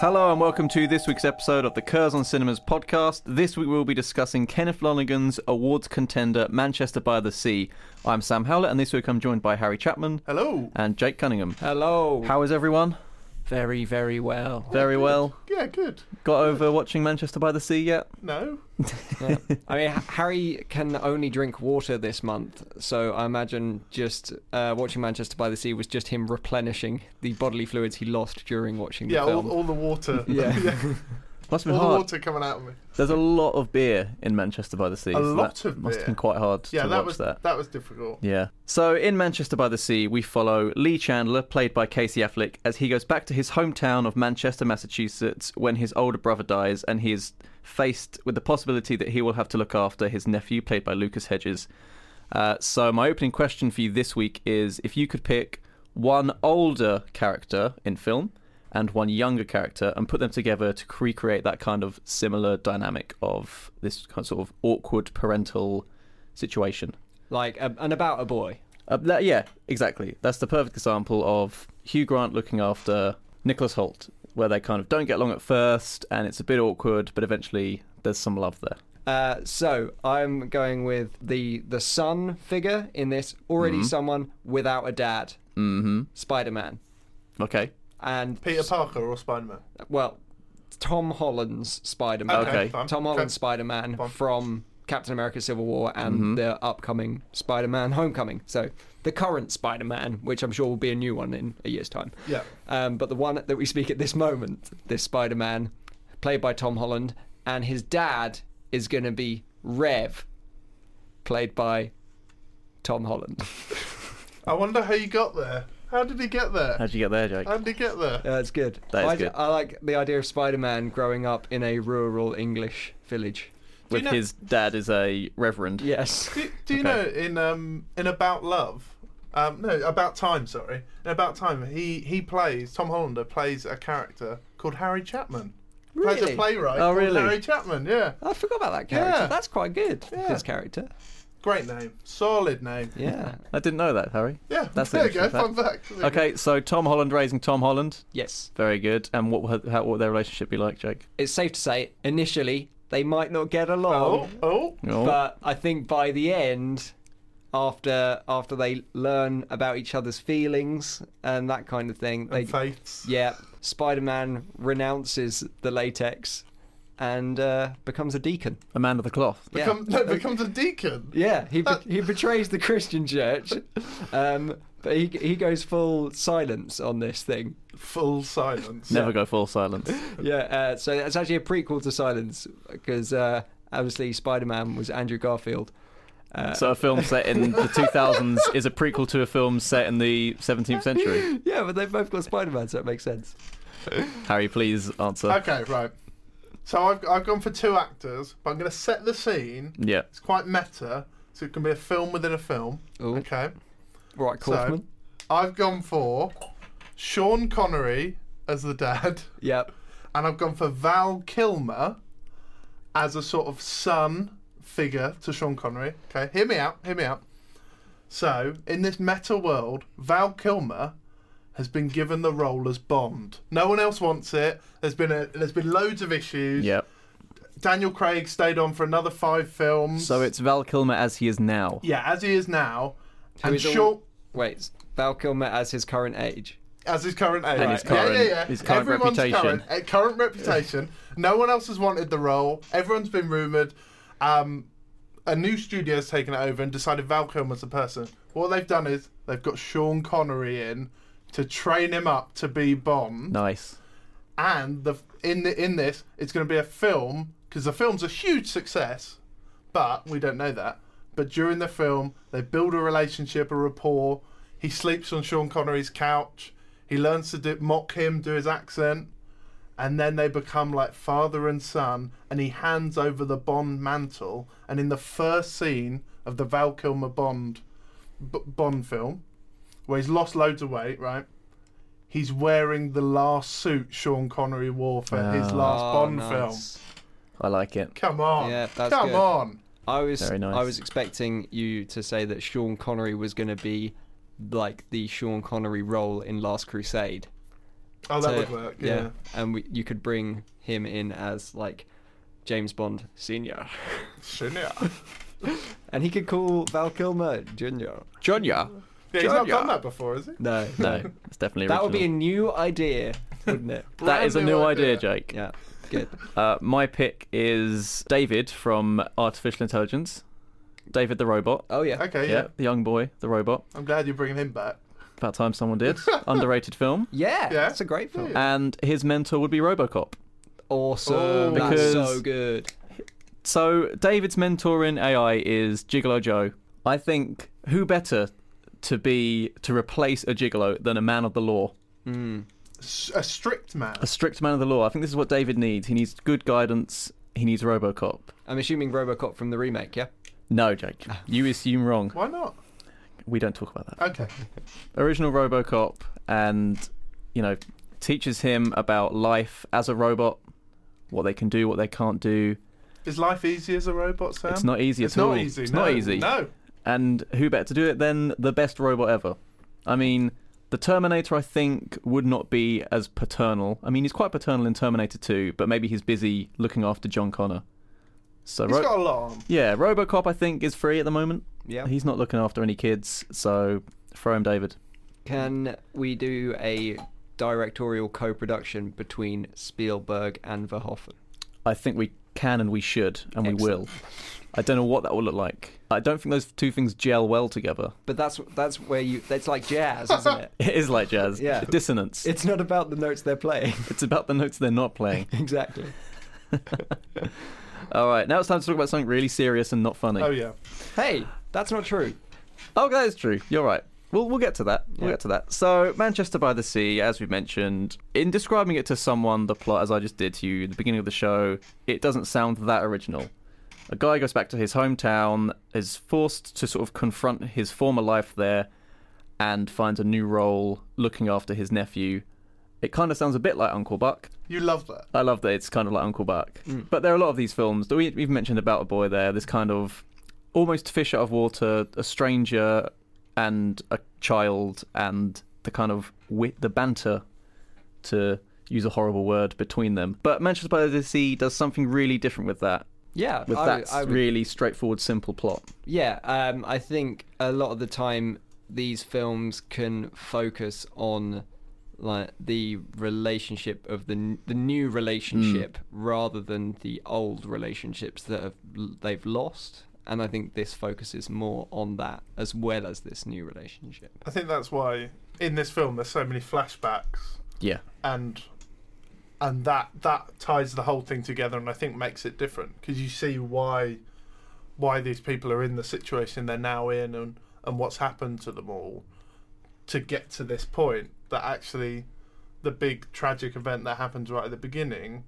Hello and welcome to this week's episode of the Curzon Cinemas podcast. This week we'll be discussing Kenneth Lonergan's awards contender Manchester by the Sea. I'm Sam Howlett and this week I'm joined by Harry Chapman Hello. and Jake Cunningham. Hello. How is everyone? Very, very well. Very well. Yeah, good. Got over watching Manchester by the Sea yet? No. Yeah. I mean, H- Harry can only drink water this month, so I imagine just uh, watching Manchester by the Sea was just him replenishing the bodily fluids he lost during watching the Yeah, all, film. all the water. Yeah. Must have all been the hard. water coming out of me. There's a lot of beer in Manchester by the Sea. A so lot that of Must have been quite hard Yeah, to that watch was that. was difficult. Yeah. So in Manchester by the Sea, we follow Lee Chandler, played by Casey Affleck, as he goes back to his hometown of Manchester, Massachusetts, when his older brother dies, and he is faced with the possibility that he will have to look after his nephew, played by Lucas Hedges. Uh, so my opening question for you this week is: if you could pick one older character in film and one younger character and put them together to recreate that kind of similar dynamic of this kind of sort of awkward parental situation. like, a, and about a boy. Uh, that, yeah, exactly. That's the perfect example of Hugh Grant looking after Nicholas Hoult, where they kind of don't get along at first, and it's a bit awkward, but eventually there's some love there. Uh, so I'm going with the the son figure in this. Already someone without a dad. Mm-hmm. Spider-Man. Okay. And Peter Parker or Spider Man? well, Tom Holland's Spider-Man. Okay. fine. Tom Okay. Holland's Spider-Man from Captain America: Civil War and Mm-hmm. the upcoming Spider-Man: Homecoming. So the current Spider-Man, which I'm sure will be a new one in a year's time. Yeah. Um, but the one that we speak at this moment, this Spider-Man, played by Tom Holland, and his dad is going to be Rev, played by Tom Hollander. I wonder how you got there. How did he get there? How'd you get there, Jake? How did he get there? Yeah, that's good. That is I, good. I like the idea of Spider-Man growing up in a rural English village. With know- his dad as a reverend. Yes. Do, do you Okay. know in um in About Love? Um, no, About Time. Sorry, in About Time, he he plays Tom Hollander plays a character called Harry Chapman. Plays Really? a playwright. Oh, called really? Harry Chapman. Yeah, I forgot about that character. Yeah. That's quite good. Yeah. His character. Great name, solid name. Yeah. I didn't know that, Harry. Yeah, That's there you go. interesting Fun fact. There Okay, so Tom Holland raising Tom Holland. yes. Very good. And what would- how, what would their relationship be like, Jake? It's safe to say initially they might not get along, Oh, oh, Oh. but I think by the end, after after they learn about each other's feelings and that kind of thing, they and faiths. yeah, Spider-Man renounces the latex and uh, becomes a deacon. a man of the cloth. Yeah. Become, no, becomes a deacon. Yeah, he be- he betrays the Christian church, um, but he he goes full silence on this thing. Full silence. Never go full silence. Yeah, uh, so it's actually a prequel to Silence because uh, obviously Spider-Man was Andrew Garfield. Uh, So a film set in the 2000s is a prequel to a film set in the 17th century. yeah, but they've both got Spider-Man, so it makes sense. Harry, please answer. Okay, right. So I've I've gone for two actors, but I'm going to set the scene. Yeah. It's quite meta, so it can be a film within a film. Ooh. Okay. Right, So- I've gone for Sean Connery as the dad, Yep. and I've gone for Val Kilmer as a sort of son figure to Sean Connery. Okay, hear me out. Hear me out. So in this meta world, Val Kilmer has been given the role as Bond. No one else wants it. There's been a there's been loads of issues. Yep. Daniel Craig stayed on for another five films. So it's Val Kilmer as he is now. yeah, as he is now, Who and is all- Wait, Val Kilmer as his current age. as his current age. And his yeah, current- yeah, yeah. his current Everyone's reputation. Current, uh, current reputation. no one else has wanted the role. Everyone's been rumored. Um, a new studio's taken it over and decided Val Kilmer's the person. What they've done is they've got Sean Connery in to train him up to be Bond. Nice. and the in the in this it's going to be a film because the film's a huge success but we don't know that but during the film they build a relationship a rapport he sleeps on sean connery's couch he learns to do, mock him do his accent and then they become like father and son and he hands over the bond mantle and in the first scene of the val kilmer bond B- bond film where he's lost loads of weight right he's wearing the last suit Sean Connery wore for his Ah. last Oh, Bond nice. film. I like it. Come on. Yeah, that's Come good. on. I was Very nice. I was expecting you to say that Sean Connery was going to be like the Sean Connery role in Last Crusade. Oh, that So, would work. Yeah. and we, you could bring him in as like James Bond Senior, Shouldn't and he could call Val Kilmer Junior. Junior. Yeah, he's not Junior. done that before, has he? No, No, it's definitely that would be a original. new idea, wouldn't it? That is a new new idea, idea. Jake. yeah, good. Uh, my pick is David from Artificial Intelligence. David the robot. Oh yeah, Okay, yeah. yeah. the young boy, the robot. I'm glad you're bringing him back. About time someone did. Underrated film. yeah, Yeah. that's a great film. And his mentor would be RoboCop. Awesome, Oh. that's Because- so good. So David's mentor in AI is Gigolo Joe. I think who better to be to replace a gigolo than a man of the law, a strict man. a strict man of the law. I think this is what David needs. He needs good guidance. He needs RoboCop. I'm assuming RoboCop from the remake, yeah. No, Jake, ah. you assume wrong. Why not? We don't talk about that. Okay. original RoboCop and you know teaches him about life as a robot, what they can do, what they can't do. Is life easy as a robot, Sam? It's not easy It's at not all. easy. It's no. not easy. No. And who better to do it than the best robot ever? I mean, the Terminator, I think, would not be as paternal. I mean, he's quite paternal in Terminator 2, but maybe he's busy looking after John Connor. So, He's Ro- got a lot on. yeah, RoboCop, I think, is free at the moment. Yeah. He's not looking after any kids, so throw him, David. Can we do a directorial co-production between Spielberg and Verhoeven? I think we can and we should, and we Excellent. will. I don't know what that will look like. I don't think those two things gel well together. But that's that's where you. That's like jazz, isn't it? It is like jazz. Yeah. Dissonance. It's not about the notes they're playing. It's about the notes they're not playing. exactly. All right, now it's time to talk about something really serious and not funny. Oh yeah. Hey, that's not true. Oh, that is true. You're right. We'll, we'll get to that. We'll Yeah. get to that. So, Manchester by the Sea, as we mentioned, in describing it to someone, the plot, as I just did to you at the beginning of the show, it doesn't sound that original. A guy goes back to his hometown, is forced to sort of confront his former life there, and finds a new role looking after his nephew. It kind of sounds a bit like Uncle Buck. You love that. I love that it's kind of like Uncle Buck. Mm. But there are a lot of these films. We, we've mentioned About a Boy there, this kind of almost fish out of water, a stranger and a child, and the kind of wit, the banter, to use a horrible word, between them. But Manchester by the Sea does something really different with that, Yeah, with I, that I would- really straightforward, simple plot. Yeah, um, I think a lot of the time these films can focus on like the relationship of the n- the new relationship rather than the old relationships that have, they've lost. And I think this focuses more on that as well as this new relationship. I think that's why in this film there's so many flashbacks Yeah. and and that that ties the whole thing together and I think makes it different because you see why why these people are in the situation they're now in and and what's happened to them all to get to this point that actually the big tragic event that happens right at the beginning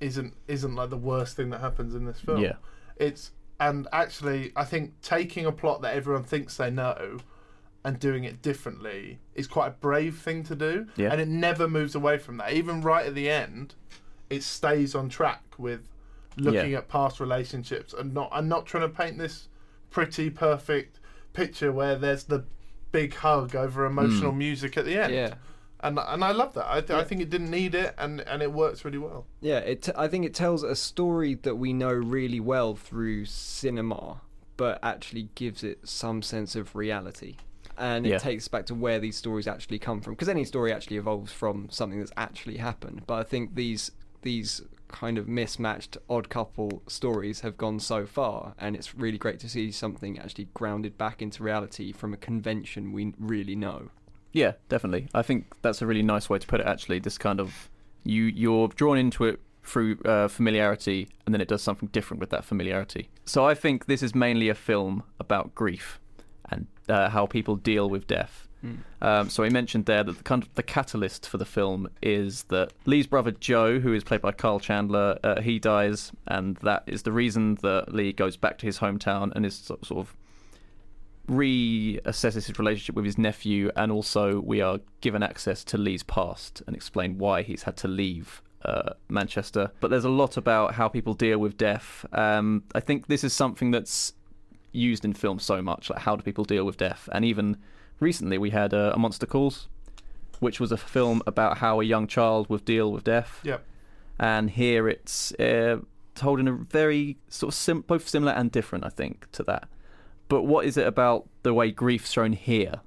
isn't isn't like the worst thing that happens in this film Yeah. it's and actually i think taking a plot that everyone thinks they know and doing it differently is quite a brave thing to do Yeah. and it never moves away from that even right at the end it stays on track with looking Yeah. at past relationships and not and not trying to paint this pretty perfect picture where there's the big hug over emotional Mm. music at the end. Yeah. And and I love that. I, th- I think it didn't need it, and, and it works really well. Yeah, it. I think it tells a story that we know really well through cinema, but actually gives it some sense of reality, and it takes back to where these stories actually come from. Because any story actually evolves from something that's actually happened. But I think these these kind of mismatched odd couple stories have gone so far, and it's really great to see something actually grounded back into reality from a convention we really know. Yeah, definitely. I think that's a really nice way to put it. Actually, this kind of you you're drawn into it through uh, familiarity, and then it does something different with that familiarity. So I think this is mainly a film about grief and uh, how people deal with death. Um, so I mentioned there that the kind of the catalyst for the film is that Lee's brother Joe, who is played by Kyle Chandler, uh, he dies, and that is the reason that Lee goes back to his hometown and is so- sort of reassesses his relationship with his nephew, and also we are given access to Lee's past and explain why he's had to leave uh, Manchester. But there's a lot about how people deal with death. Um, I think this is something that's used in film so much, like how do people deal with death? And even recently, we had uh, a Monster Calls, which was a film about how a young child would deal with death Yep. and here it's uh, told in a very sort of sim- both similar and different, I think, to that. But what is it about the way grief's shown here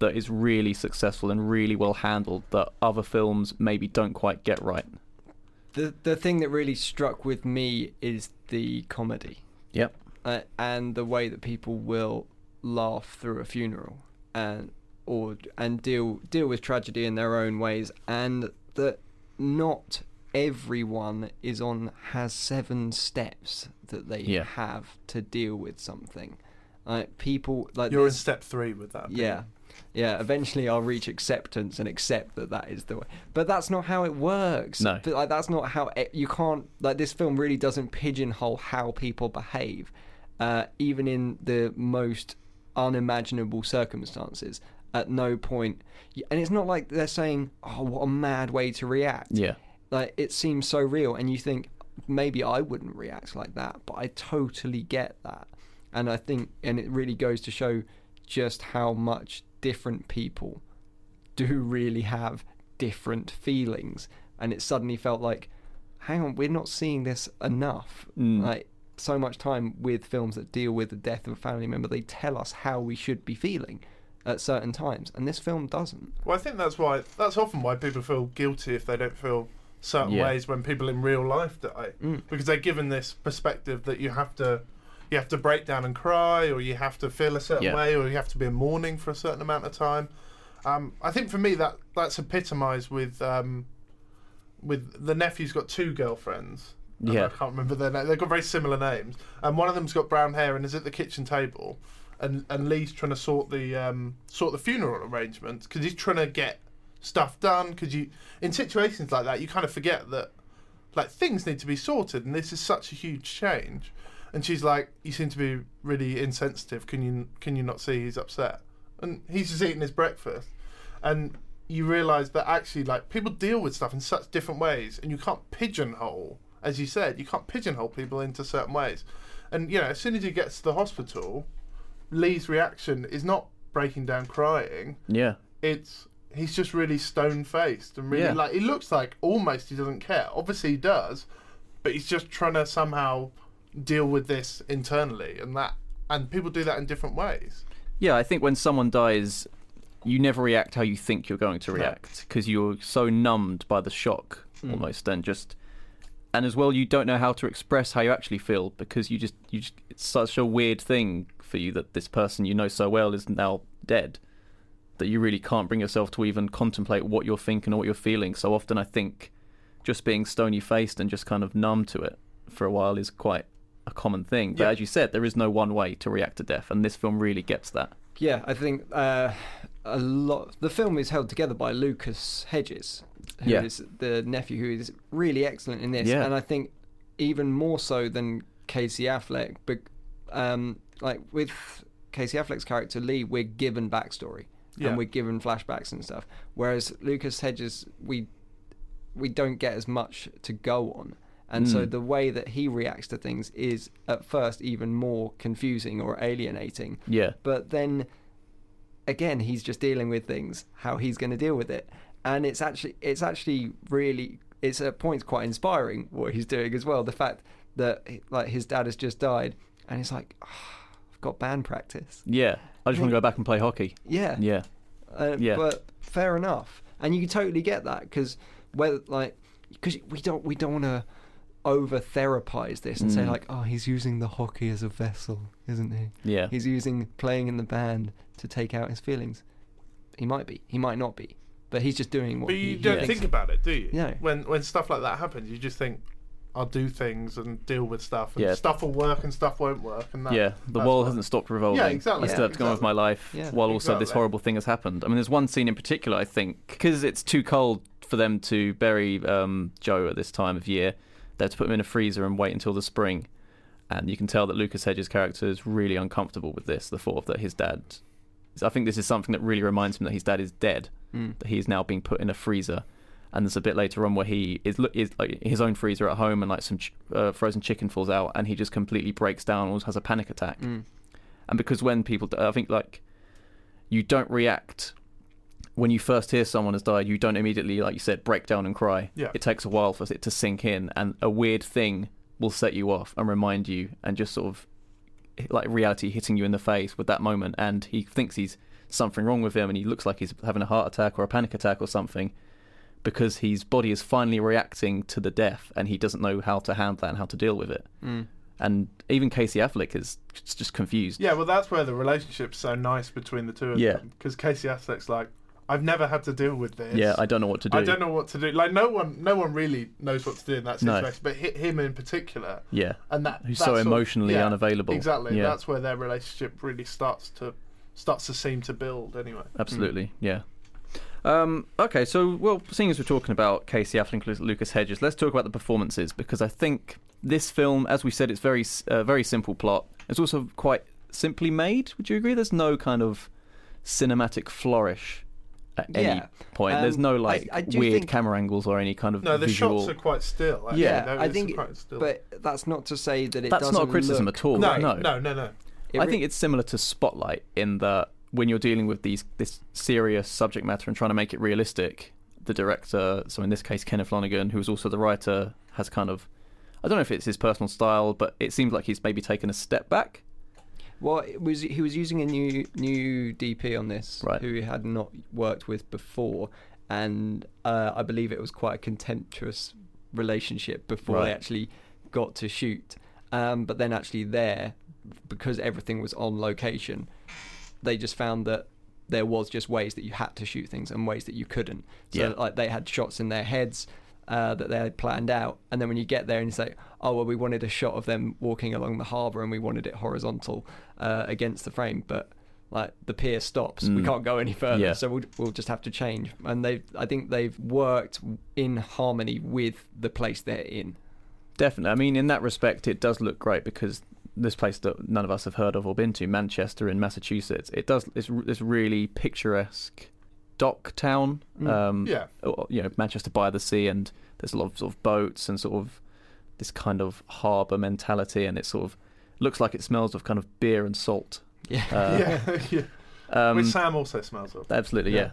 that is really successful and really well handled that other films maybe don't quite get right? The the thing that really struck with me is the comedy. Yep. uh, and the way that people will laugh through a funeral and or and deal deal with tragedy in their own ways and that not everyone is on has seven steps that they Yeah. have to deal with something like people like You're in step three with that. yeah yeah eventually i'll reach acceptance and accept that that is the way but that's not how it works No. but like that's not how it, you can't like this film really doesn't pigeonhole how people behave uh, even in the most unimaginable circumstances at no point and it's not like they're saying oh what a mad way to react Yeah. like it seems so real and you think maybe i wouldn't react like that but i totally get that and i think and it really goes to show just how much different people do really have different feelings and it suddenly felt like hang on we're not seeing this enough Mm. like so much time with films that deal with the death of a family member they tell us how we should be feeling at certain times and this film doesn't Well, I think that's why that's often why people feel guilty if they don't feel certain Yeah. ways when people in real life die, Mm. because they're given this perspective that you have to you have to break down and cry, or you have to feel a certain Yeah. way, or you have to be in mourning for a certain amount of time. Um, I think for me that that's epitomised with um, with the nephew's got two girlfriends. Yeah. I can't remember their name. They've got very similar names, and one of them's got brown hair and is at the kitchen table, and and Lee's trying to sort the um, sort the funeral arrangements because he's trying to get stuff done. Because you in situations like that, you kind of forget that like things need to be sorted, and this is such a huge change. And she's like, "You seem to be really insensitive. Can you can you not see he's upset?" And he's just eating his breakfast, and you realise that actually, like, people deal with stuff in such different ways, and you can't pigeonhole, as you said, you can't pigeonhole people into certain ways. And you know, as soon as he gets to the hospital, Lee's reaction is not breaking down crying. Yeah. It's he's just really stone faced and really Yeah. like he looks like almost he doesn't care. Obviously he does, but he's just trying to somehow deal with this internally, and that and people do that in different ways. Yeah, I think when someone dies, you never react how you think you're going to react because you're so numbed by the shock mm. almost, and just and as well, you don't know how to express how you actually feel because you just you just it's such a weird thing for you that this person you know so well is now dead that you really can't bring yourself to even contemplate what you're thinking or what you're feeling. So often, I think just being stony faced and just kind of numb to it for a while is quite a common thing. But Yeah. as you said, there is no one way to react to death, and this film really gets that. Yeah, I think uh, a lot. The film is held together by Lucas Hedges, who is Yeah. the nephew, who is really excellent in this, Yeah. and I think even more so than Casey Affleck. But um, like with Casey Affleck's character Lee, we're given backstory Yeah. and we're given flashbacks and stuff. Whereas Lucas Hedges, we we don't get as much to go on. And so Mm. the way that he reacts to things is at first even more confusing or alienating Yeah. but then again, he's just dealing with things, how he's going to deal with it, and it's actually it's actually really it's at points quite inspiring what he's doing as well. The fact that like his dad has just died, and he's like, "Ah, I've got band practice. Yeah, I just want to go back and play hockey. Yeah, Yeah, uh, Yeah. But fair enough, and you can totally get that because whether like because we don't we don't want to over therapize this and say Mm. like oh he's using the hockey as a vessel isn't he yeah, he's using playing in the band to take out his feelings he might be he might not be but he's just doing what But he, you he don't thinks- think about it, do you? No. When when stuff like that happens, you just think, "I'll do things and deal with stuff, and Yeah. stuff will work and stuff won't work." And that, yeah. The that's world hasn't stopped revolving. Yeah, exactly, I still have to go on with my life Yeah. while also this horrible thing has happened. I mean, there's one scene in particular. I think because it's too cold for them to bury um, Joe at this time of year, they have to put him in a freezer and wait until the spring. And you can tell that Lucas Hedges' character is really uncomfortable with this. The thought of that his dad. I think this is something that really reminds him that his dad is dead. Mm. that he is now being put in a freezer. And there's a bit later on where he is, look is like his own freezer at home, and like some ch- uh, frozen chicken falls out, and he just completely breaks down, almost has a panic attack. Mm. And because when people, I think like you don't react when you first hear someone has died, you don't immediately, like you said, break down and cry. Yeah. It takes a while for it to sink in, and a weird thing will set you off and remind you, and just sort of like reality hitting you in the face with that moment. And he thinks he's something wrong with him, and he looks like he's having a heart attack or a panic attack or something, because his body is finally reacting to the death, and he doesn't know how to handle that and how to deal with it. Mm. And even Casey Affleck is just confused. Yeah, well, that's where the relationship's so nice between the two of Yeah. them. Because Casey Affleck's like, I've never had to deal with this. Yeah, I don't know what to do. I don't know what to do. Like no one, no one really knows what to do in that No. situation. But hi- him in particular, Yeah. and that Who's so sort of- emotionally yeah, unavailable. Exactly. Yeah. That's where their relationship really starts to starts to seem to build. Anyway. Absolutely, yeah. Um, okay, so well, seeing as we're talking about Casey Affleck and Lucas Hedges, let's talk about the performances because I think this film, as we said, it's very uh, very simple plot. It's also quite simply made. Would you agree? There's no kind of cinematic flourish at any Yeah. point. There's Um, no like I do weird think- camera angles or any kind of No, the visual. shots are quite still. Actually. Yeah, I think, quite still. but that's not to say that it That's doesn't not a criticism look at all. no, no. no, no, no. It I think it's similar to Spotlight in that when you're dealing with these this serious subject matter and trying to make it realistic, the director, so in this case Kenneth Lonergan, who is also the writer, has kind of I don't know if it's his personal style, but it seems like he's maybe taken a step back. Well, it was he was using a new new DP on this, Right. who he had not worked with before, and uh, I believe it was quite a contemptuous relationship before Right. they actually got to shoot. Um, but then actually there, because everything was on location, they just found that there was just ways that you had to shoot things and ways that you couldn't. So Yeah. like they had shots in their heads. Uh, that they had planned out, and then when you get there and you say, "Oh well, we wanted a shot of them walking along the harbour, and we wanted it horizontal uh, against the frame, but like the pier stops, we Mm. can't go any further, Yeah. so we'll, we'll just have to change." And they, I think they've worked in harmony with the place they're in. Definitely. I mean, in that respect, it does look great because this place that none of us have heard of or been to, Manchester in Massachusetts, it does. It's this really picturesque dock town. Mm. Um, Yeah. or- you know, Manchester by the sea, and there's a lot of sort of boats and sort of this kind of harbour mentality, and it sort of looks like it smells of kind of beer and salt. Yeah, Uh, yeah, yeah. Um, Which Sam also smells of. absolutely, yeah. Yeah.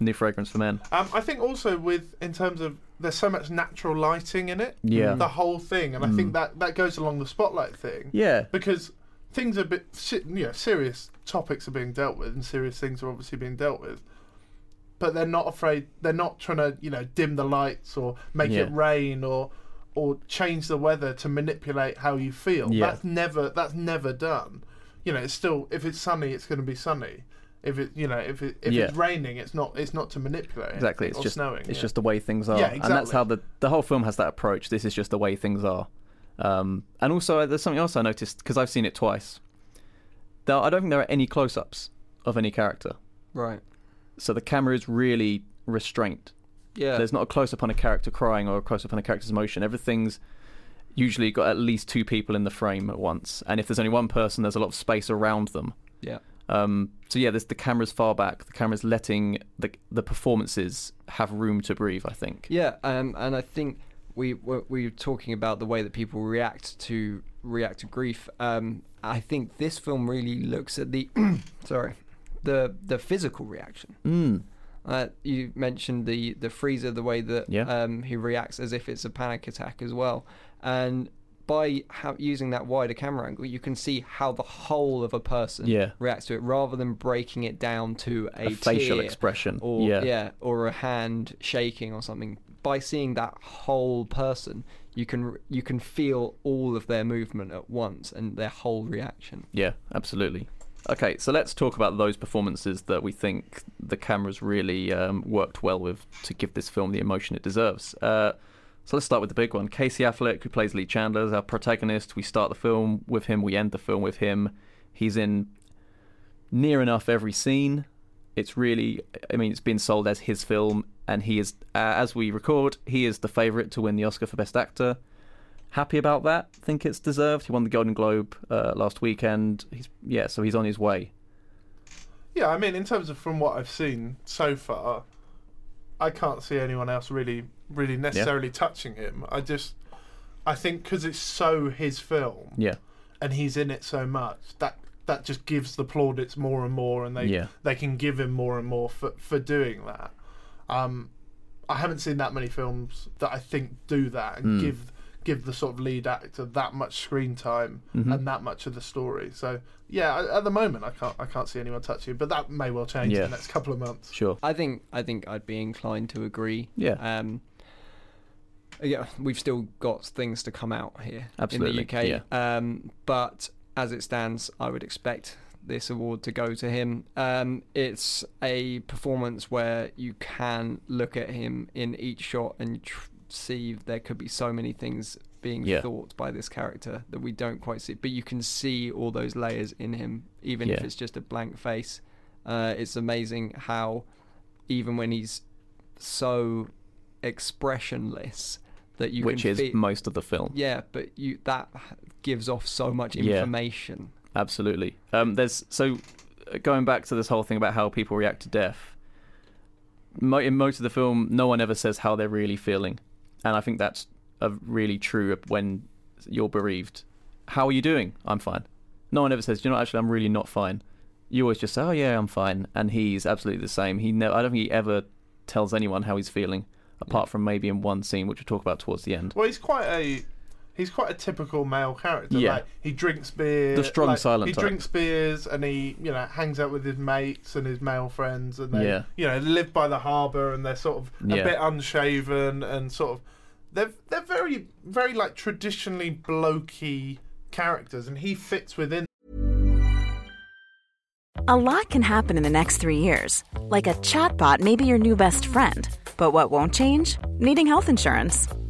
New fragrance for men. Um, I think also with in terms of there's so much natural lighting in it. Yeah. The whole thing, and I Mm. think that that goes along the spotlight thing. Yeah. because things are a bit se- you know serious topics are being dealt with and serious things are obviously being dealt with but they're not afraid they're not trying to you know dim the lights or make Yeah. it rain or or change the weather to manipulate how you feel Yeah. that's never that's never done you know it's still if it's sunny it's going to be sunny if it you know if it if Yeah. it's raining it's not it's not to manipulate Exactly. It's or just snowing it's yeah. just the way things are, Yeah, and that's how the the whole film has that approach. This is just the way things are. Um, and also, uh, there's something else I noticed because I've seen it twice. There, I don't think there are any close-ups of any character, right. So the camera is really restrained. Yeah, There's not a close-up on a character crying or a close-up on a character's emotion. Everything's usually got at least two people in the frame at once, and if there's only one person, there's a lot of space around them. yeah. Um, so yeah, there's the camera's far back. The camera's letting the the performances have room to breathe. I think. Yeah, um, and I think we were, we were talking about the way that people react to react to grief. Um, I think this film really looks at the sorry the the physical reaction. Mm. Uh, you mentioned the the freezer, the way that Yeah. um, he reacts as if it's a panic attack as well, and by how, using that wider camera angle, you can see how the whole of a person Yeah. reacts to it, rather than breaking it down to a, A facial expression. or Yeah. or a hand shaking or something. By seeing that whole person, you can you can feel all of their movement at once and their whole reaction. Yeah, absolutely. Okay, so let's talk about those performances that we think the cameras really um, worked well with to give this film the emotion it deserves. Uh, so let's start with the big one. Casey Affleck, who plays Lee Chandler, is our protagonist. We start the film with him, we end the film with him. He's in near enough every scene. It's really, I mean, it's been sold as his film, and he is, uh, as we record, he is the favourite to win the Oscar for Best Actor. Happy about that? Think it's deserved. He won the Golden Globe uh, last weekend. He's yeah, so he's on his way. Yeah, I mean, in terms of from what I've seen so far, I can't see anyone else really, really necessarily touching him. I just, I think because it's so his film Yeah, and he's in it so much that that just gives the plaudits more and more, and they Yeah. they can give him more and more for for doing that. Um, I haven't seen that many films that I think do that and Mm. give give the sort of lead actor that much screen time Mhm. and that much of the story. So yeah, at the moment I can't I can't see anyone touching, it, but that may well change Yeah. in the next couple of months. sure. I think I think I'd be inclined to agree. Yeah. Um, yeah, we've still got things to come out here Absolutely, in the UK. Yeah. Um, but as it stands, I would expect this award to go to him. Um, it's a performance where you can look at him in each shot and tr- see there could be so many things being Yeah. thought by this character that we don't quite see. But you can see all those layers in him, even if it's just a blank face. Uh, it's amazing how, even when he's so expressionless, that you Which can is most of the film. yeah, but you that gives off so much Yeah. information. Absolutely. Um, there's so uh, going back to this whole thing about how people react to death. In most of the film, no one ever says how they're really feeling, and I think that's really true when you're bereaved. How are you doing? I'm fine. No one ever says, you know, actually, I'm really not fine. You always just say, oh yeah, I'm fine, and he's absolutely the same. He never. I don't think he ever tells anyone how he's feeling, apart from maybe in one scene, which we'll talk about towards the end. Well, he's quite a he's quite a typical male character. Yeah. Like, he drinks beer. The strong like, silent He type. drinks beers and he you know hangs out with his mates and his male friends and they Yeah. you know live by the harbour and they're sort of a Yeah. bit unshaven and sort of they're they're very very like traditionally blokey characters and he fits within A lot can happen in the next three years. Like a chatbot may be your new best friend. But what won't change? Needing health insurance.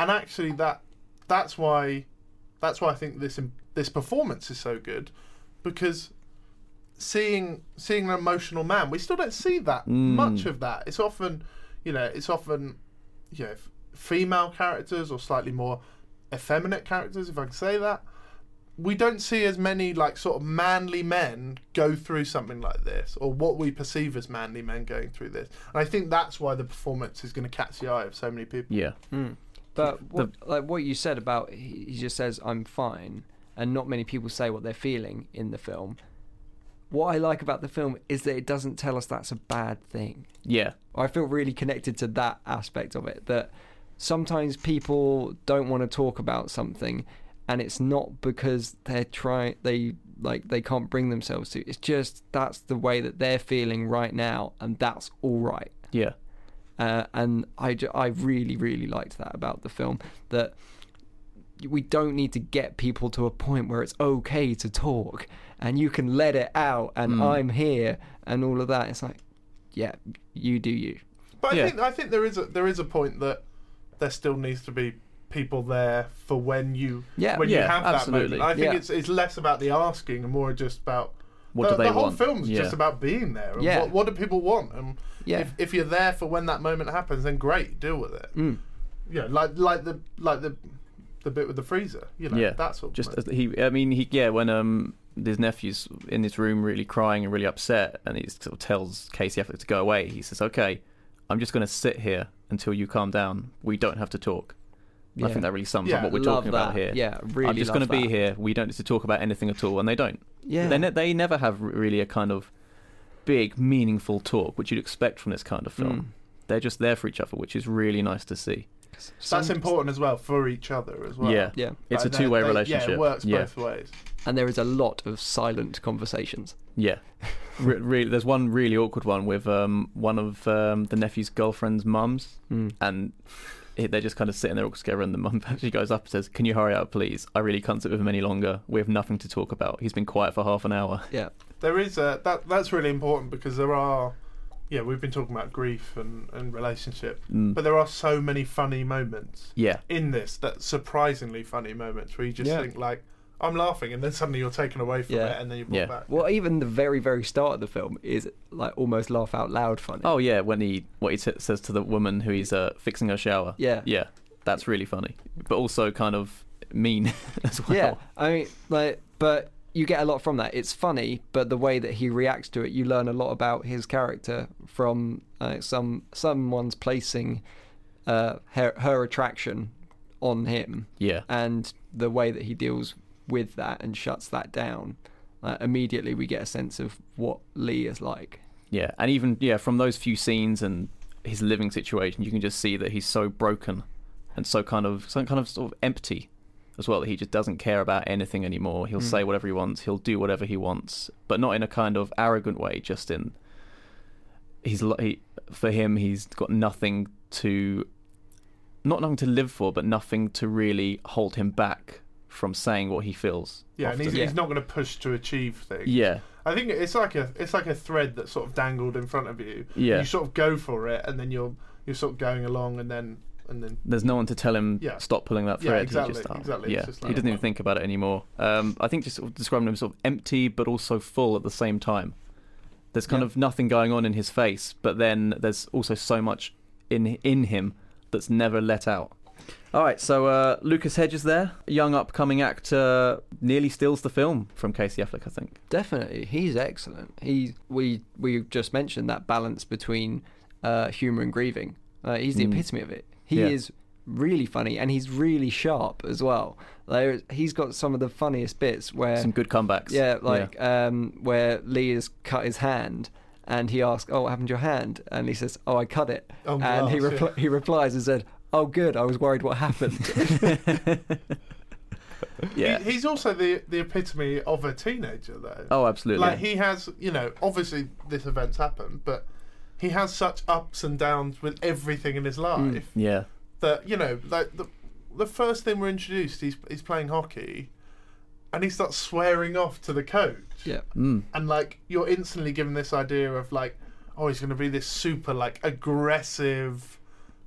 and actually that that's why that's why I think this this performance is so good because seeing seeing an emotional man we still don't see that mm. much of that. It's often you know it's often you know female characters or slightly more effeminate characters if I can say that. We don't see as many like sort of manly men go through something like this or what we perceive as manly men going through this. And I think that's why the performance is going to catch the eye of so many people. Yeah. Hmm. But what, like what you said about he he just says I'm fine, and not many people say what they're feeling in the film. What I like about the film is that it doesn't tell us that's a bad thing. Yeah. I feel really connected to that aspect of it. That sometimes people don't want to talk about something, and it's not because they're trying they like they can't bring themselves to. It's just that's the way that they're feeling right now, and that's all right. Yeah. Uh, and I, I really really liked that about the film that we don't need to get people to a point where it's okay to talk and you can let it out and Mm. I'm here and all of that. It's like, yeah, you do you. But I Yeah. think I think there is a there is a point that there still needs to be people there for when you Yeah. when you have absolutely. that moment. I think Yeah. it's it's less about the asking and more just about What the, do they the whole want? film's Yeah. just about being there. And Yeah. What, what do people want? And Yeah. if, if you're there for when that moment happens, then great, deal with it. Mm. Know, like like the like the the bit with the freezer. You know, yeah, that sort of just as he. I mean, he yeah when um his nephew's in his room really crying and really upset, and he sort of tells Casey Affleck to go away. He says, "Okay, I'm just going to sit here until you calm down. We don't have to talk." I think that really sums Yeah, up what we're love talking about here. Yeah, really I'm just going to be here. We don't need to talk about anything at all, and they don't. Yeah. They ne- they never have really a kind of big, meaningful talk, which you'd expect from this kind of film. Mm. They're just there for each other, which is really nice to see. So That's important as well for each other as well. Yeah, Yeah. it's Like, a two-way they- relationship. Yeah, it works yeah. both ways. And there is a lot of silent conversations. Yeah, Re- really. There's one really awkward one with um, one of um, the nephew's girlfriend's mums, Mm. and it, they're just kind of sitting there all together. And the mum actually goes up and says, "Can you hurry up, please? I really can't sit with him any longer. We have nothing to talk about. He's been quiet for half an hour." Yeah. There is a that that's really important because there are yeah, we've been talking about grief and, and relationship. Mm. But there are so many funny moments Yeah, in this that surprisingly funny moments where you just Yeah. think like I'm laughing and then suddenly you're taken away from Yeah. it and then you're brought Yeah. back. Well, even the very, very start of the film is like almost laugh out loud funny. Oh yeah, when he what he t- says to the woman who he's uh, fixing her shower. Yeah. yeah, that's really funny, but also kind of mean as well. Yeah, I mean, like, but you get a lot from that. It's funny, but the way that he reacts to it, you learn a lot about his character from uh, some someone's placing uh, her, her attraction on him, yeah, and the way that he deals with that and shuts that down. Uh, immediately, we get a sense of what Lee is like. yeah, and even yeah, from those few scenes and his living situation, you can just see that he's so broken and so kind of so kind of sort of empty as well. That he just doesn't care about anything anymore. He'll say whatever he wants. He'll do whatever he wants, but not in a kind of arrogant way. Just in he's he, for him, he's got nothing to not nothing to live for, but nothing to really hold him back from saying what he feels. yeah, and he's. Yeah. he's not going to push to achieve things. yeah, I think it's like a it's like a thread that's sort of dangled in front of you. Yeah. You sort of go for it and then you're you're sort of going along and then and then there's no one to tell him Yeah. stop pulling that thread. Yeah, exactly, he just, oh, exactly. Yeah, just he doesn't even think about it anymore. Um, I think just sort of describing him sort of empty but also full at the same time. There's kind Yeah. of nothing going on in his face, but then there's also so much in in him that's never let out. All right, so uh, Lucas Hedges there, young upcoming actor, nearly steals the film from Casey Affleck, I think. Definitely, he's excellent. He we we just mentioned that balance between uh, humor and grieving. Uh, he's the Mm. epitome of it. He Yeah. is really funny and he's really sharp as well. There, he's got some of the funniest bits where Some good comebacks. yeah, like Um, where Lee has cut his hand. And he asks, "Oh, what happened to your hand?" And he says, "Oh, I cut it." On and he glass, repli- yeah. he replies and said, "Oh, good. I was worried what happened." yeah. He, he's also the the epitome of a teenager though. oh, absolutely. Like he has, you know, obviously this event's happened, but he has such ups and downs with everything in his Mm. life yeah. that you know, like the the first thing we're introduced, he's he's playing hockey, and he starts swearing off to the coach, yeah, Mm. and like you're instantly given this idea of like, oh, he's going to be this super like aggressive,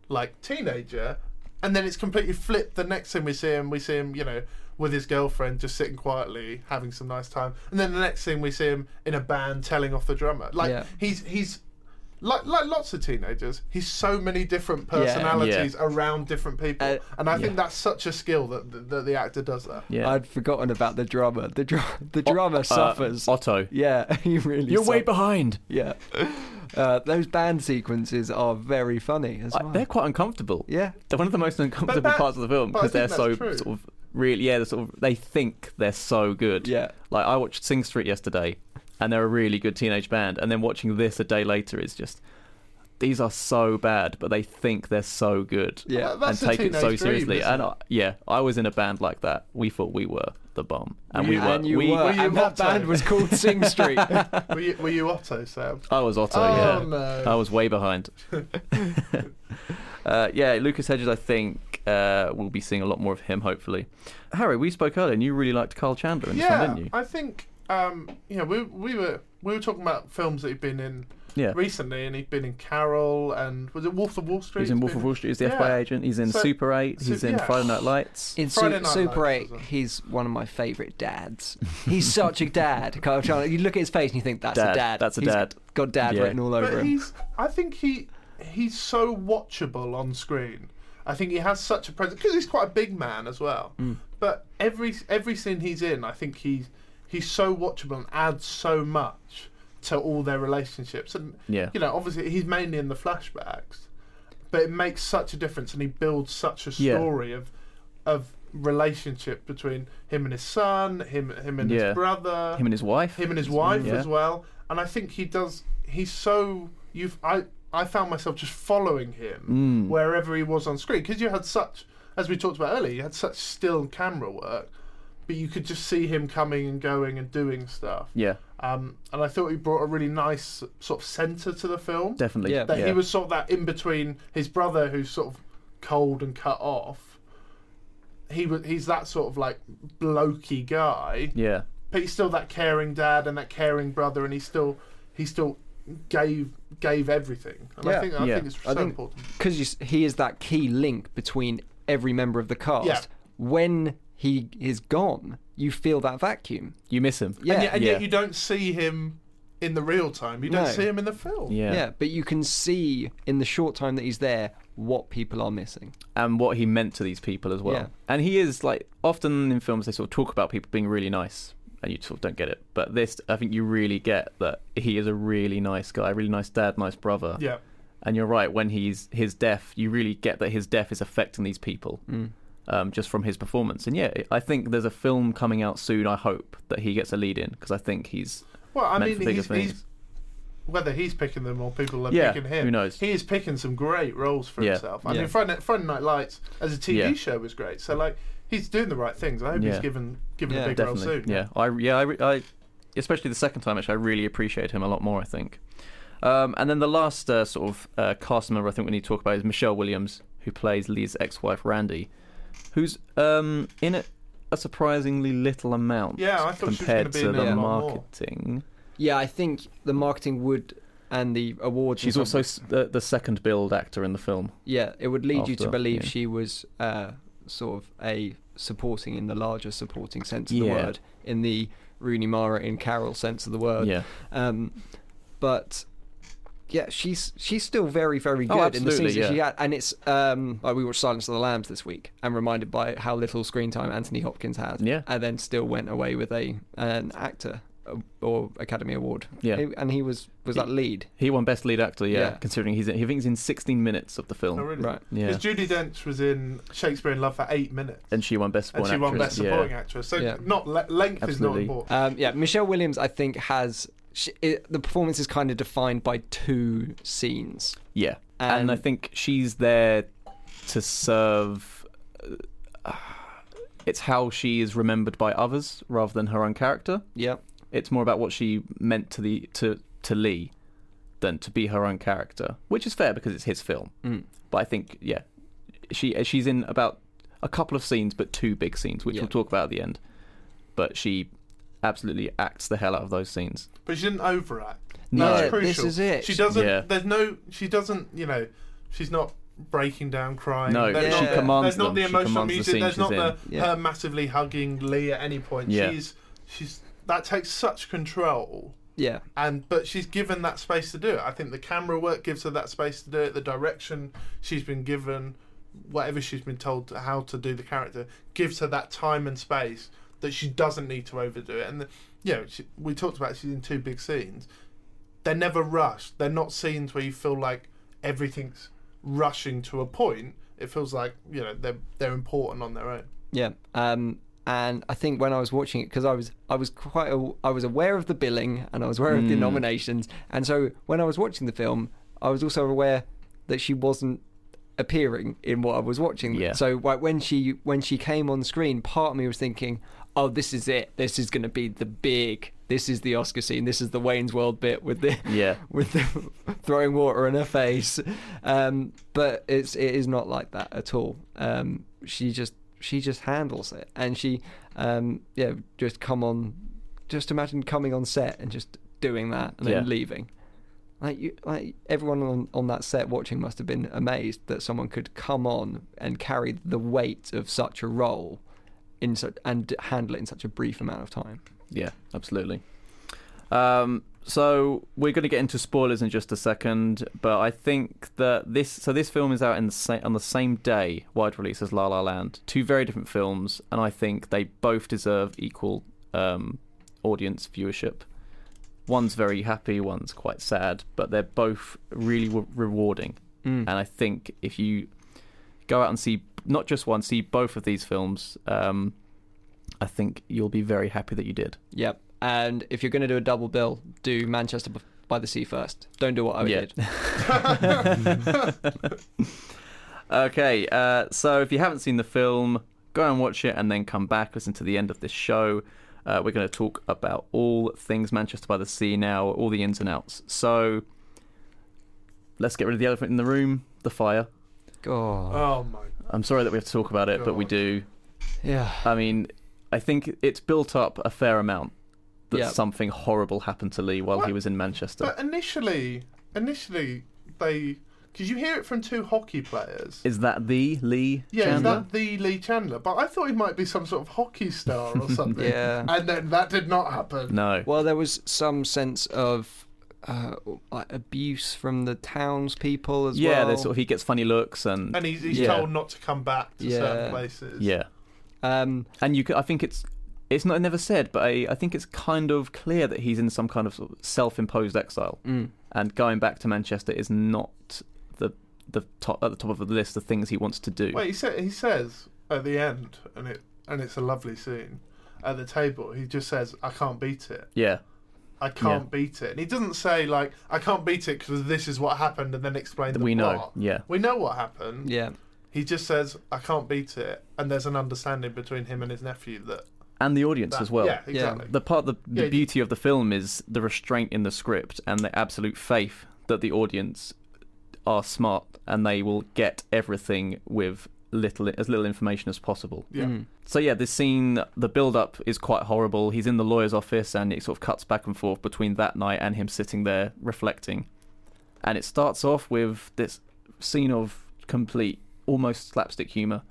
like teenager, and then it's completely flipped. The next thing we see him, we see him, you know. With his girlfriend, just sitting quietly, having some nice time, and then the next thing we see him in a band telling off the drummer. Like Yeah. he's he's like like lots of teenagers. He's so many different Yeah. personalities around different people, Uh, and I think that's such a skill that the, that the actor does that. Yeah. I'd forgotten about the drummer. The drum, the drummer Uh, suffers. Otto. yeah, he really. You're way suffers. behind. Yeah. Uh, those band sequences are very funny as well. They're quite uncomfortable. yeah. They're one of the most uncomfortable that- parts of the film but I because they're think so that's true. sort of really, yeah, they're sort of they think they're so good. Yeah. Like I watched Sing Street yesterday, and they're a really good teenage band, and then watching this a day later is just these are so bad, but they think they're so good. Yeah. That's and take it so dream, seriously. And? I, yeah, I was in a band like that. We thought we were the bomb, and Were we you- were. and you we, were, were you and that band was called Sing Street. were, you, were you Otto, Sam? I was Otto. Oh, yeah, no. I was way behind. uh, yeah, Lucas Hedges. I think uh, we'll be seeing a lot more of him. Hopefully, Harry. We spoke earlier, and you really liked Kyle Chandler in this yeah, one, didn't you? I think um, you know we we were we were talking about films that he'd been in Yeah. recently, and he'd been in Carol and was it Wolf of Wall Street? He's in Wolf of been- Wall Street. He's the Yeah. FBI agent. He's in So- Super 8. He's so- in yeah. Friday Night Lights. In Friday Su- Night Super Lights 8, he's one of my favourite dads. He's such a dad, Kyle Chandler. You look at his face and you think that's Dad, a dad. that's a He's dad. Got dad Yeah. written all over But him. he's I think he he's so watchable on screen. I think he has such a presence because he's quite a big man as well. Mm. But every every scene he's in, I think he's he's so watchable and adds so much to all their relationships. And Yeah. you know, obviously he's mainly in the flashbacks, but it makes such a difference, and he builds such a Yeah. story of of relationship between him and his son, him him and Yeah. his brother, Him and his wife. him and his wife Yeah. as well. And I think he does. He's so you've. I I found myself just following him Mm. wherever he was on screen because you had such, as we talked about earlier, you had such still camera work, but you could just see him coming and going and doing stuff. Yeah, Um, and I thought he brought a really nice sort of centre to the film. definitely. Yeah. That yeah. he was sort of that in between his brother, who's sort of cold and cut off. He was. He's that sort of like blokey guy Yeah. but he's still that caring dad and that caring brother, and he still he still gave gave everything. And I Yeah. think I Yeah. think it's so I think important. because he is that key link between every member of the cast. Yeah. When he is gone, you feel that vacuum. You miss him. Yeah, and, yet, and yeah. yet you don't see him in the real time. You don't No. see him in the film. Yeah. yeah, but you can see in the short time that he's there what people are missing. And what he meant to these people as well. Yeah. And he is like often in films they sort of talk about people being really nice, and you sort of don't get it. But this, I think you really get that he is a really nice guy, really nice dad, nice brother. Yeah. And you're right. When he's his death, you really get that his death is affecting these people. Mm. Um, just from his performance, and yeah, I think there's a film coming out soon. I hope that he gets a lead in because I think he's Well, I meant mean, for he's, he's things. whether he's picking them or people are Yeah, picking him. who knows? He is picking some great roles for Yeah. himself. I Yeah. mean, Friday, Friday Night Lights as a TV Yeah. show was great. So like, he's doing the right things. I hope Yeah. he's given given Yeah, a big definitely. role soon. Yeah, I yeah I, I especially the second time actually I really appreciate him a lot more. I think. Um, and then the last uh, sort of uh, cast member I think we need to talk about is Michelle Williams, who plays Lee's ex-wife Randi, who's um, in it a surprisingly little amount. Yeah, I thought she was compared gonna be to in the it a lot more. marketing. Yeah, I think the marketing would and the awards. and She's also stuff- s- the, the second build actor in the film. yeah. It would lead you to after, believe yeah. she was uh, sort of a supporting in the larger supporting sense of the Yeah. word, in the Rooney Mara in Carol sense of the word. yeah, Um, but yeah, she's she's still very very Oh, good in the absolutely, scenes that she had, and it's um like we watched Silence of the Lambs this week, and reminded by how little screen time Anthony Hopkins had, Yeah. and then still went away with a an actor uh, or Academy Award, Yeah. He- and he was was that lead, he won best lead actor. Yeah, Yeah. considering he's in, he thinks he's in 16 minutes of the film, Oh, really? right? Yeah. Because Judi Dench was in Shakespeare in Love for eight minutes. and she won best and supporting she won actress. Best Supporting yeah. Actress. So Yeah. not le- length Absolutely. is not important. Um, yeah, Michelle Williams, I think has she, it, the performance is kind of defined by two scenes. Yeah, and, I think she's there to serve. Uh, it's how she is remembered by others rather than her own character. Yeah, It's more about what she meant to the to to Lee than to be her own character, which is fair because it's his film. Mm. But I think yeah, she she's in about a couple of scenes, but two big scenes, which Yeah. we'll talk about at the end. But she absolutely acts the hell out of those scenes. But she didn't overact. No. That's Yeah, crucial. this is it. She doesn't. Yeah. There's no. She doesn't. You know. She's not breaking down crying. No, There's she not the- commands There's not them. the She emotional commands the music. there's not the. Yeah. her massively hugging Lee at any point. Yeah. She's she's that takes such control. yeah, And but she's given that space to do it. I think the camera work gives her that space to do it. The direction she's been given, whatever she's been told to, how to do the character, gives her that time and space that she doesn't need to overdo it. And the, you know, she, we talked about she's in two big scenes. They're never rushed. They're not scenes where you feel like everything's rushing to a point. It feels like you know they're they're important on their own. Yeah. Um, and I think when I was watching it, because I was I was quite a, I was aware of the billing and I was aware of the Mm. nominations, and so when I was watching the film, I was also aware that she wasn't appearing in what I was watching. Yeah. So like, when she when she came on screen, part of me was thinking, "Oh, this is it. This is going to be the big. This is the Oscar scene. This is the Wayne's World bit with the Yeah. with the throwing water in her face." Um, but it's it is not like that at all. Um, she just she just handles it, and she um, yeah just come on. Just imagine coming on set and just doing that and then leaving. Like you, like everyone on, on that set watching must have been amazed that someone could come on and carry the weight of such a role in and handle it in such a brief amount of time. Yeah, absolutely. Um, so we're going to get into spoilers in just a second, but I think that this so this film is out in the sa- on the same day wide release as La La Land. Two very different films, and I think they both deserve equal um, audience viewership. One's very happy, one's quite sad, but they're both really w- rewarding. And I think if you go out and see not just one, see both of these films, um, I think you'll be very happy that you did. Yep. And if you're going to do a double bill, do Manchester by the Sea first. Don't do what I Yeah. did. Okay, uh, so if you haven't seen the film, go and watch it and then come back, listen to the end of this show. Uh, we're going to talk about all things Manchester by the Sea now, all the ins and outs. So let's get rid of the elephant in the room the fire. Oh, Oh my. I'm sorry that we have to talk about it, but we do. yeah. I mean, I think it's built up a fair amount that Yeah. something horrible happened to Lee while he was in Manchester. But initially, initially they because you hear it from two hockey players. Is that the Lee yeah, is that the Lee Chandler? But I thought he might be some sort of hockey star or something. Yeah. And then that did not happen. No. Well, there was some sense of uh, like abuse from the townspeople as yeah, well. there's sort of he gets funny looks and, And he's, he's Yeah. told not to come back to Yeah. certain places. yeah. Um, and you could, I think it's it's not never said, but I, I think it's kind of clear that he's in some kind of, sort of self-imposed exile, mm, and going back to Manchester is not the the top at the top of the list of things he wants to do. Well, he said he says at the end, and it and it's a lovely scene at the table. He just says, "I can't beat it. Yeah, I can't beat it." And he doesn't say like, "I can't beat it because this is what happened," and then explain the we know. Yeah, We know what happened. yeah. He just says, "I can't beat it," and there's an understanding between him and his nephew that, and the audience that as well. Yeah, exactly. The part, the, the Yeah, beauty of the film is the restraint in the script and the absolute faith that the audience are smart and they will get everything with little as little information as possible. yeah. Mm. So yeah, this scene, the build-up is quite horrible. He's in the lawyer's office, and it sort of cuts back and forth between that night and him sitting there reflecting. And it starts off with this scene of complete, almost slapstick humour.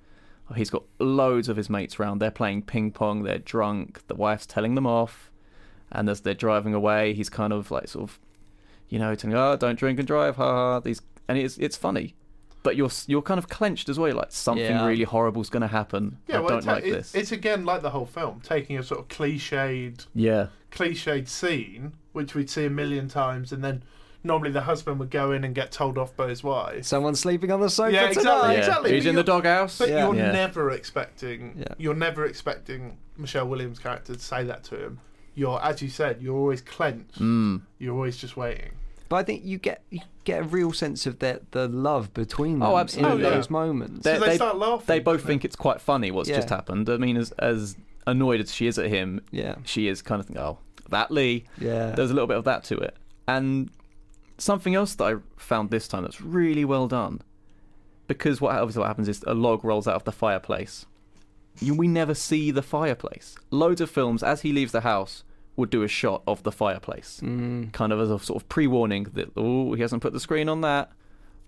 He's got loads of his mates round. They're playing ping pong. They're drunk. The wife's telling them off, and as they're driving away, he's kind of like sort of, you know, telling, "Oh, don't drink and drive." Ha ha. These, and it's it's funny. But you're you're kind of clenched as well. You're like something Yeah. really horrible's going to happen. Yeah, I well, don't it ta- like it- this. It's again like the whole film, taking a sort of cliched, Yeah, cliched scene, which we'd see a million times, and then normally the husband would go in and get told off by his wife. Someone sleeping on the sofa Yeah, exactly. tonight. yeah. exactly, He's but in the you're- doghouse. But Yeah. you're Yeah. never expecting. Yeah. You're never expecting Michelle Williams' character to say that to him. You're, as you said, you're always clenched. Mm. You're always just waiting. But I think you get you get a real sense of the the love between oh, them Oh, absolutely. in Oh, yeah. those moments. They- So they, start laughing. They both think it's quite funny what's Yeah. just happened. I mean, as as annoyed as she is at him, yeah, she is kind of thinking, "Oh, that Lee." yeah. There's a little bit of that to it, and something else that I found this time that's really well done, because what obviously what happens is a log rolls out of the fireplace. You, we never see the fireplace. Loads of films, as he leaves the house, would do a shot of the fireplace, Mm. kind of as a sort of pre-warning that oh, he hasn't put the screen on that.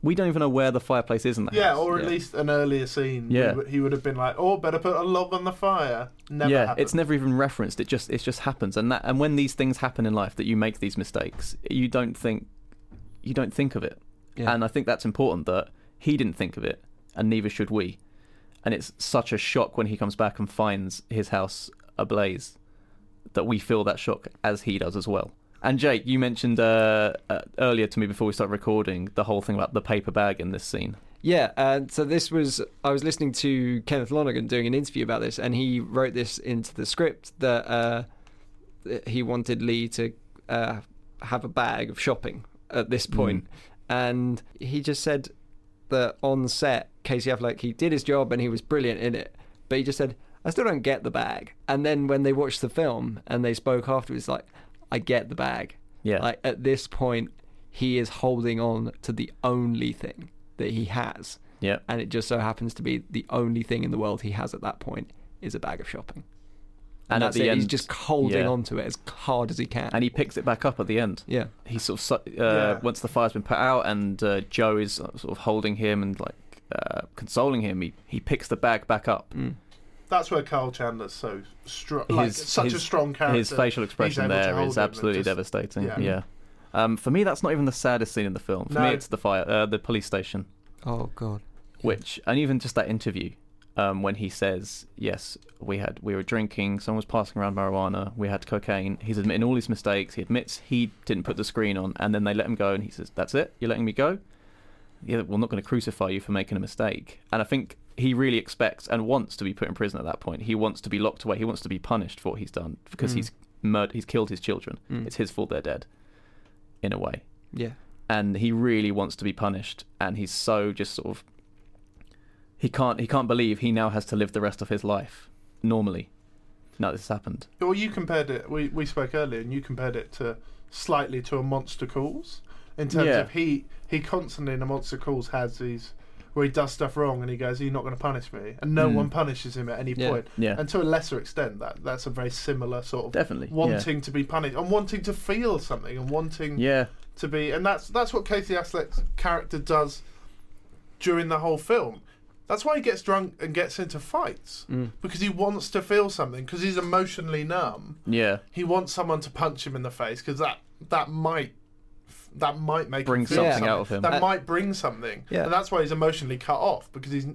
We don't even know where the fireplace is in the Yeah, house. or at least an earlier scene. Yeah. he would- he would have been like, "Oh, better put a log on the fire." Never yeah, happened. it's never even referenced. It just it just happens, and that and when these things happen in life, that you make these mistakes, you don't think you don't think of it, Yeah. and I think that's important that he didn't think of it, and neither should we. And it's such a shock when he comes back and finds his house ablaze that we feel that shock as he does as well. And Jake, you mentioned uh, uh, earlier to me before we started recording the whole thing about the paper bag in this scene. Yeah, and so this was I was listening to Kenneth Lonergan doing an interview about this, and he wrote this into the script that uh, he wanted Lee to uh, have a bag of shopping at this point. point, and he just said that on set, Casey Affleck he did his job and he was brilliant in it, but he just said, "I still don't get the bag." And then when they watched the film and they spoke afterwards, like, "I get the bag." Yeah. Like at this point, he is holding on to the only thing that he has, Yeah. and it just so happens to be the only thing in the world he has at that point is a bag of shopping. And at that's the it. he's just holding yeah. on to it as hard as he can. And he picks it back up at the end. yeah. He sort of uh, Yeah. once the fire's been put out and uh, Joe is sort of holding him and like uh, consoling him. He he picks the bag back up. Mm. That's where Kyle Chandler's so strong. Like, His- such a strong character. His facial expression able to there hold is him and absolutely just- devastating. yeah. Yeah. Um, for me, that's not even the saddest scene in the film. For No. me, it's the fire, uh, the police station. Oh god. which and even just that interview um, when he says yes we had we were drinking someone was passing around marijuana we had cocaine he's admitting all his mistakes he admits he didn't put the screen on and then they let him go and he says that's it you're letting me go yeah we're not going to crucify you for making a mistake and i think he really expects and wants to be put in prison at that point he wants to be locked away he wants to be punished for what he's done because Mm. he's murdered he's killed his children Mm. it's his fault they're dead in a way Yeah. and he really wants to be punished and he's so just sort of he can't he can't believe he now has to live the rest of his life normally now this has happened Well, you compared it. We we spoke earlier, and you compared it to slightly to a Monster Calls in terms Yeah. of he he constantly in a Monster Calls has these where he does stuff wrong and he goes, "You're not going to punish me," and no Mm. one punishes him at any Yeah. point. Yeah. And to a lesser extent, that that's a very similar sort of Definitely, yeah. wanting to be punished and wanting to feel something and wanting yeah to be, and that's that's what Casey Affleck's character does during the whole film. That's why he gets drunk and gets into fights Mm. because he wants to feel something because he's emotionally numb. yeah He wants someone to punch him in the face because that that might that might make Bring him feel something out of him. That Uh, might bring something, Yeah. and that's why he's emotionally cut off because he's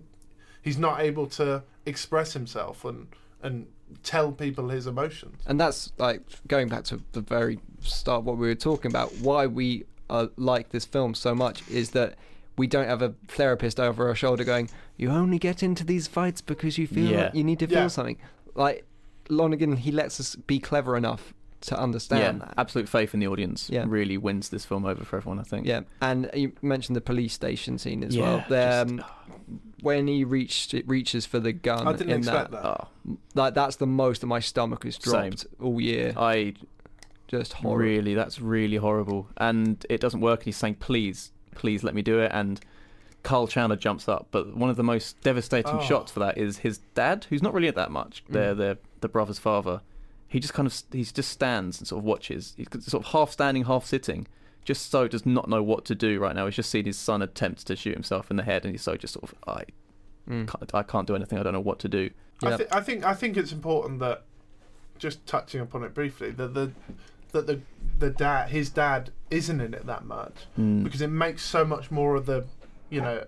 he's not able to express himself and and tell people his emotions. And that's like going back to the very start, what we were talking about. Why we uh, like this film so much is that we don't have a therapist over our shoulder going, "You only get into these fights because you feel Yeah. like you need to feel Yeah. something." Like Lonergan, he lets us be clever enough to yeah understand that. absolute faith in the audience Yeah. really wins this film over for everyone i think Yeah, and you mentioned the police station scene as Yeah, well. There, just- um, when he reached reaches for the gun, I didn't in expect that, that. oh, Like that's the most that my stomach has Same. dropped all year. i Just horrible. really that's really horrible and it doesn't work and he's saying please please let me do it and Kyle Chandler jumps up, but one of the most devastating Oh. shots for that is his dad, who's not really at that much. They're the the brother's father. He just kind of he just stands and sort of watches. He's sort of half standing, half sitting, just so does not know what to do right now. He's just seen his son attempt to shoot himself in the head, and he's so just sort of I Mm. can't, I can't do anything. I don't know what to do. I, Yeah. th- I think I think it's important that just touching upon it briefly that the that the the dad his dad isn't in it that much Mm. because it makes so much more of the you know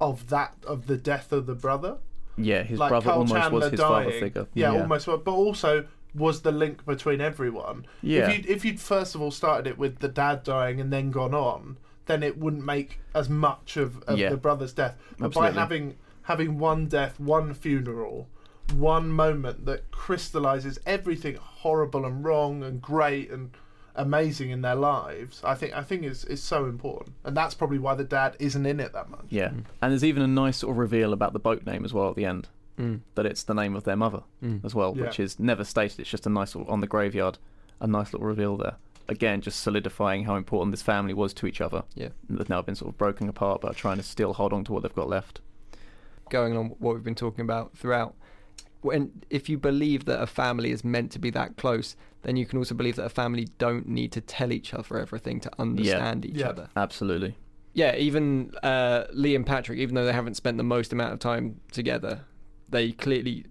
of that of the death of the brother Yeah, his like brother Kyle almost Chandler was his dying, father figure. yeah, almost but also was the link between everyone Yeah. if you if you'd first of all started it with the dad dying and then gone on then it wouldn't make as much of, of Yeah. the brother's death but Absolutely. by having having one death one funeral one moment that crystallizes everything horrible and wrong and great and amazing in their lives i think i think is is so important and that's probably why the dad isn't in it that much Yeah, mm. and there's even a nice sort of reveal about the boat name as well at the end. Mm. That it's the name of their mother Mm. as well, Yeah. which is never stated. It's just a nice little on the graveyard, a nice little reveal there. Again, just solidifying how important this family was to each other. Yeah. They've now been sort of broken apart, but are trying to still hold on to what they've got left. going on what we've been talking about throughout. When if you believe that a family is meant to be that close, then you can also believe that a family don't need to tell each other everything to understand each Yeah. other. Absolutely. Yeah, even uh, Lee and Patrick, even though they haven't spent the most amount of time together, they clearly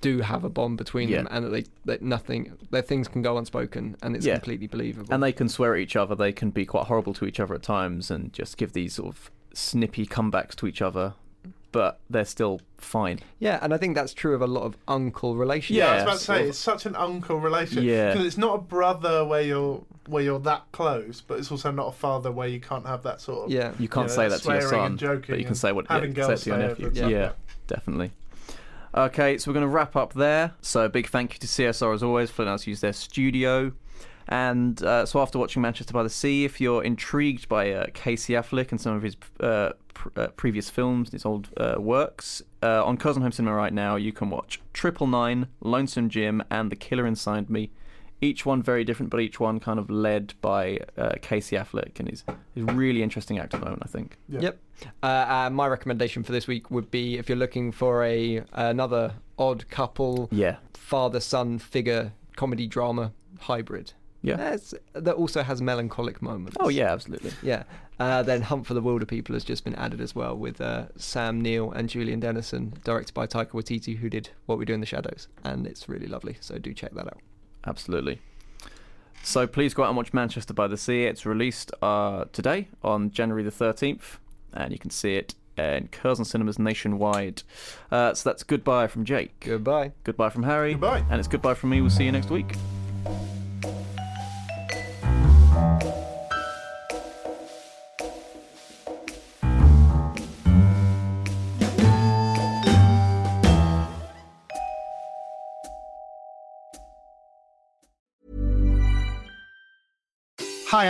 do have a bond between them, and that they that nothing, their things can go unspoken, and it's Yeah. completely believable. And they can swear at each other. They can be quite horrible to each other at times, and just give these sort of snippy comebacks to each other. But they're still fine. yeah, and I think that's true of a lot of uncle relationships. Yeah, I was about to say it's such an uncle relationship. Yeah. because it's not a brother where you're where you're that close, but it's also not a father where you can't have that sort of. yeah. You can't know, say that that to your son, and joking but you can say what having yeah, girls say to your nephew. over Yeah, definitely. Okay, so we're going to wrap up there. So a big thank you to CSR as always for letting us use their studio. And uh, so, after watching Manchester by the Sea, if you're intrigued by uh, Casey Affleck and some of his uh, pr- uh, previous films, his old uh, works, uh, on Curzon Home Cinema right now, you can watch Triple Nine, Lonesome Jim, and The Killer Inside Me. Each one very different, but each one kind of led by uh, Casey Affleck, and he's he's a really interesting actor at the moment, I think. Yeah. Yep. Uh, uh, my recommendation for this week would be if you're looking for a another odd couple, Yeah, father son figure comedy drama hybrid. Yeah. That's- that also has melancholic moments. Oh yeah, absolutely. Yeah. Uh, then Hunt for the Wilderpeople has just been added as well with uh, Sam Neill and Julian Dennison, directed by Taika Waititi, who did What We Do in the Shadows, and it's really lovely. So do check that out. Absolutely. So please go out and watch Manchester by the Sea. It's released uh, today on January the 13th, and you can see it in Curzon cinemas nationwide. Uh, so that's goodbye from Jake. Goodbye. Goodbye from Harry. Goodbye. And it's goodbye from me. We'll see you next week.